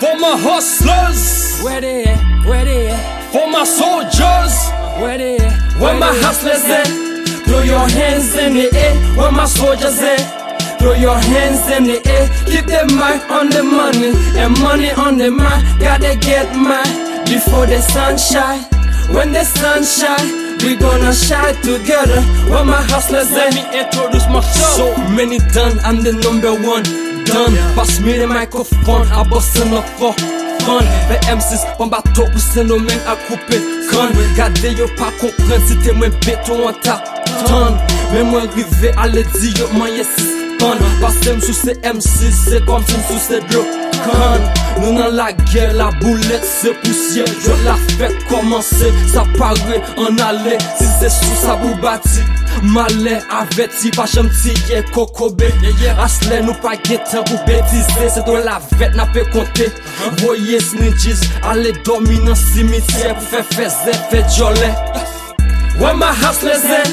For my hustlers, Where they at? Where they at? for my soldiers, Where they at? where my hustlers at? Throw your hands in the air, where my soldiers at? Throw your hands in the air, keep the mind on the money and money on the mind. Gotta get mine before the sun shine. When the sun shine, we gonna shine together. Where my hustlers at? Let me introduce myself. So many done, I'm the number one. done Pas mi de mikrofon, a bosen la fo Fon, ve M6, ban ba to pou se nou men a koupe kon Gade yo pa kompren si te mwen beto an ta ton Men mwen rive ale di yo man yes pan Pasem sou se M6, se kom sin sou se dro kan Nou nan la gel, la boulet se pousye Yo la fek komanse, sa pare an ale Si c'est sous sa bou bati, malè aveti, pa jam tiye kokobe. Asle nou pa getan pou betize, se do la vet na pe konte. Voye snitches, ale dormi nan simitye pou fe feze, fe jole. My hustlers at?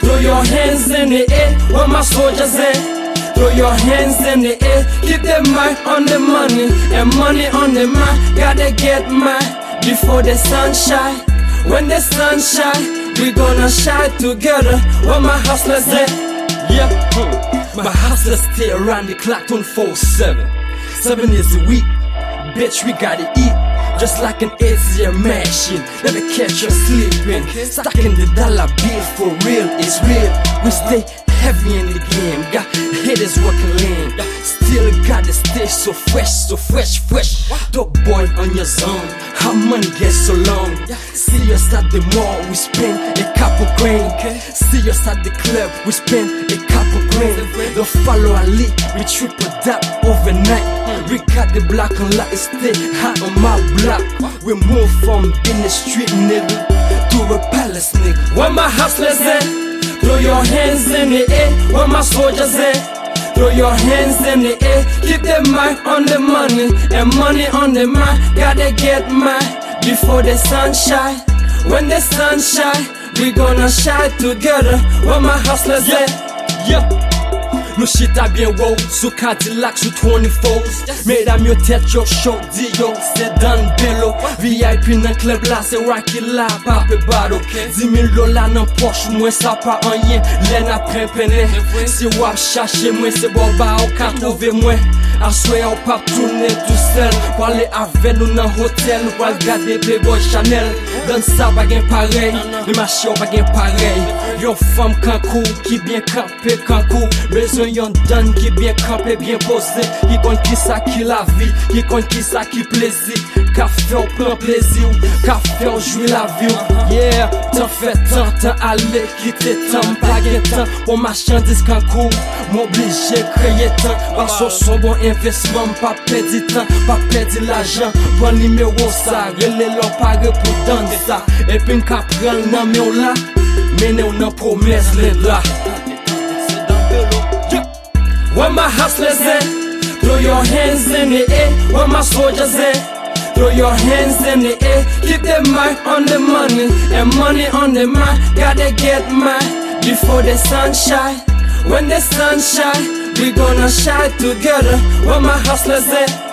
Throw your hands in the air. My soldiers at? Throw your hands in the air. Keep the mind on the money and money on the mind. Gotta get mine before the sun shine. When the sun shine, we gonna shine together. Where my hustlers at? Hmm. my hustlers stay around the clock 24 7. Seven days a week. Bitch, we gotta eat. Just like an ATM machine, never catch us sleeping. Stuck in the dollar bill for real, it's real. We stay heavy in the game, got hitters working lean. Still got the stay so fresh, so fresh, fresh. Dope boy on your zone, how money gets so long. See us at the mall, we spend a couple grain. See us at the club, we spend a couple grain. Don't follow lead, we triple that overnight. We got the black and light, stay hot on my block. We move from in the street, nigga, to a palace, nigga. Where my hustlers at? Throw your hands in the air. Where my soldiers at? Throw your hands in the air. Keep the mind on the money and money on the mind. Gotta get mine before the sun shine. When the sun shine, we gonna shine together. Where my hustlers at? Yeah. Nou chita bien wow Sou Cadillac, sou 24s Medam yo tet yo show Di yo se dan belo VIP nan klub la se Rocky la Pa pe bado 10.000 lola nan poch Mwen sa pa anyen Len apren pene Si wap chache mwen Se bo ba ou ka trove mwen Aswe ou pa toune tout sel Wale ave nou nan hotel Wale gade bebo chanel. Dan sa bagen parey Le machi ou bagen parey Yon fam kankou Ki bien kampe kankou Bezon Yon dan ki bien kampe, bien pose Ki kon ki sa ki la vi, ki kon ki sa ki plezi. Ka fe ou plan plezi ou, ka fe ou jwi la vi ou. Yeah, tan fe tan, tan ale, kite tan Page tan, ou machandise diskan kou M'oblije kreye tan, baso son bon investman Pa pedi tan, pa pedi l'ajan Pon nimeyo sa, rele lor pare pou dan sa. Epi ka prel nan me ou la Mene ou nan promes le la. Where my hustlers at? Throw your hands in the air. Where my soldiers at? Throw your hands in the air. Keep the mind on the money and money on the mind. Gotta get mine before the sun shine. When the sun shine, we gonna shine together. Where my hustlers at?